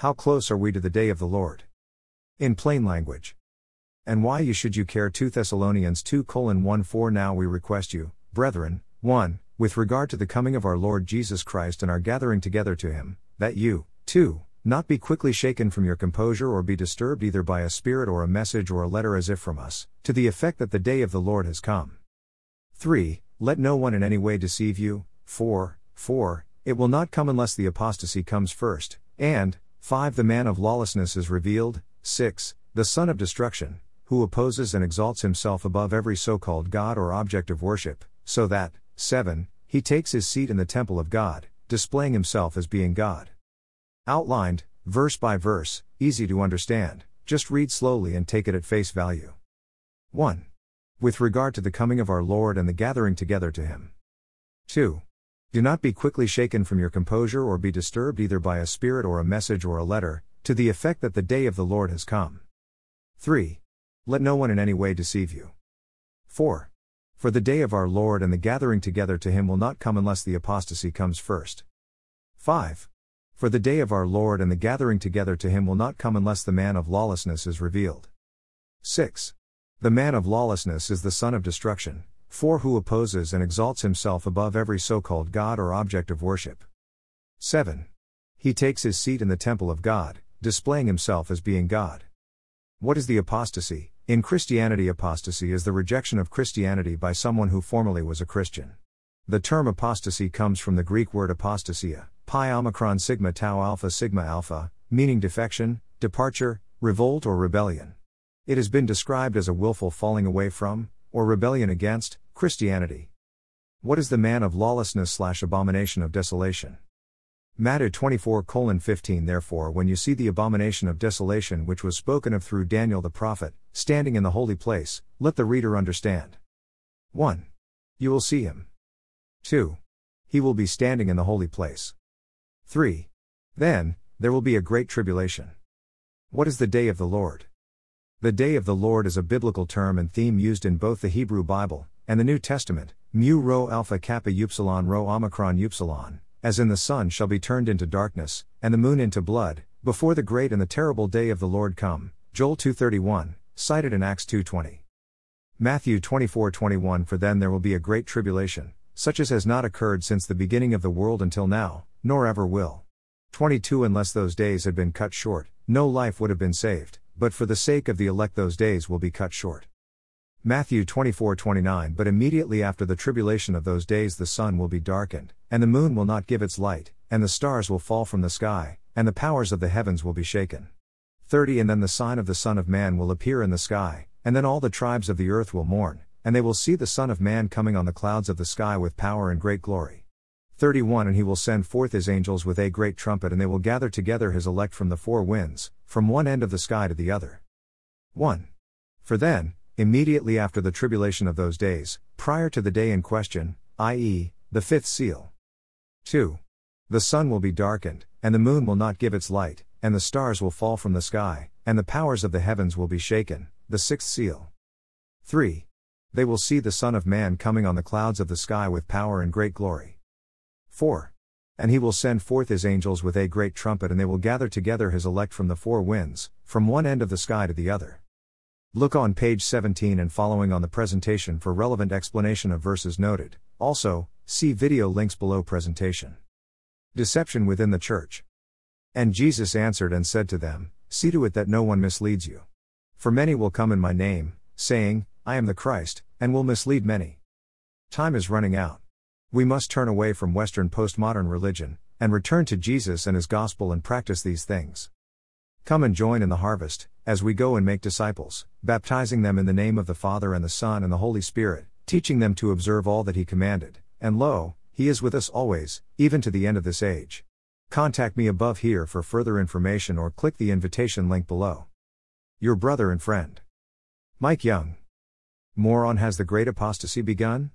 How close are we to the day of the Lord? In plain language. And why you should you care 2 Thessalonians 2 1 4 Now we request you, brethren, 1. With regard to the coming of our Lord Jesus Christ and our gathering together to him, that you, 2. Not be quickly shaken from your composure or be disturbed either by a spirit or a message or a letter as if from us, to the effect that the day of the Lord has come. 3. Let no one in any way deceive you. 4. 4. It will not come unless the apostasy comes first, and, 5. The man of lawlessness is revealed, 6. The son of destruction, who opposes and exalts himself above every so called God or object of worship, so that, 7. He takes his seat in the temple of God, displaying himself as being God. Outlined, verse by verse, easy to understand, just read slowly and take it at face value. 1. With regard to the coming of our Lord and the gathering together to him. 2. Do not be quickly shaken from your composure or be disturbed either by a spirit or a message or a letter, to the effect that the day of the Lord has come. 3. Let no one in any way deceive you. 4. For the day of our Lord and the gathering together to him will not come unless the apostasy comes first. 5. For the day of our Lord and the gathering together to him will not come unless the man of lawlessness is revealed. 6. The man of lawlessness is the son of destruction, 4. Who opposes and exalts himself above every so called God or object of worship. 7. He takes his seat in the temple of God, displaying himself as being God. What is the apostasy? In Christianity, apostasy is the rejection of Christianity by someone who formerly was a Christian. The term apostasy comes from the Greek word apostasia, pi omicron sigma tau alpha sigma alpha, meaning defection, departure, revolt, or rebellion. It has been described as a willful falling away from, or rebellion against, Christianity. What is the man of lawlessness slash abomination of desolation? Matthew 24 15 Therefore, when you see the abomination of desolation which was spoken of through Daniel the prophet, standing in the holy place, let the reader understand. 1. You will see him. 2. He will be standing in the holy place. 3. Then, there will be a great tribulation. What is the day of the Lord? The day of the Lord is a biblical term and theme used in both the Hebrew Bible and the New Testament, mu rho alpha kappa upsilon rho omicron upsilon, as in the sun shall be turned into darkness, and the moon into blood, before the great and the terrible day of the Lord come. Joel 2:31, cited in Acts 2:20. Matthew 24:21 For then there will be a great tribulation, such as has not occurred since the beginning of the world until now, nor ever will. 22 Unless those days had been cut short, no life would have been saved but for the sake of the elect those days will be cut short. Matthew 24:29 But immediately after the tribulation of those days the sun will be darkened, and the moon will not give its light, and the stars will fall from the sky, and the powers of the heavens will be shaken. 30 And then the sign of the Son of Man will appear in the sky, and then all the tribes of the earth will mourn, and they will see the Son of Man coming on the clouds of the sky with power and great glory. 31 And he will send forth his angels with a great trumpet, and they will gather together his elect from the four winds, from one end of the sky to the other. 1. For then, immediately after the tribulation of those days, prior to the day in question, i.e., the fifth seal. 2. The sun will be darkened, and the moon will not give its light, and the stars will fall from the sky, and the powers of the heavens will be shaken, the sixth seal. 3. They will see the Son of Man coming on the clouds of the sky with power and great glory. 4. And he will send forth his angels with a great trumpet, and they will gather together his elect from the four winds, from one end of the sky to the other. Look on page 17 and following on the presentation for relevant explanation of verses noted. Also, see video links below presentation. Deception within the church. And Jesus answered and said to them, See to it that no one misleads you. For many will come in my name, saying, I am the Christ, and will mislead many. Time is running out. We must turn away from Western postmodern religion, and return to Jesus and His gospel and practice these things. Come and join in the harvest, as we go and make disciples, baptizing them in the name of the Father and the Son and the Holy Spirit, teaching them to observe all that He commanded, and lo, He is with us always, even to the end of this age. Contact me above here for further information or click the invitation link below. Your brother and friend. Mike Young. More on Has the Great Apostasy Begun?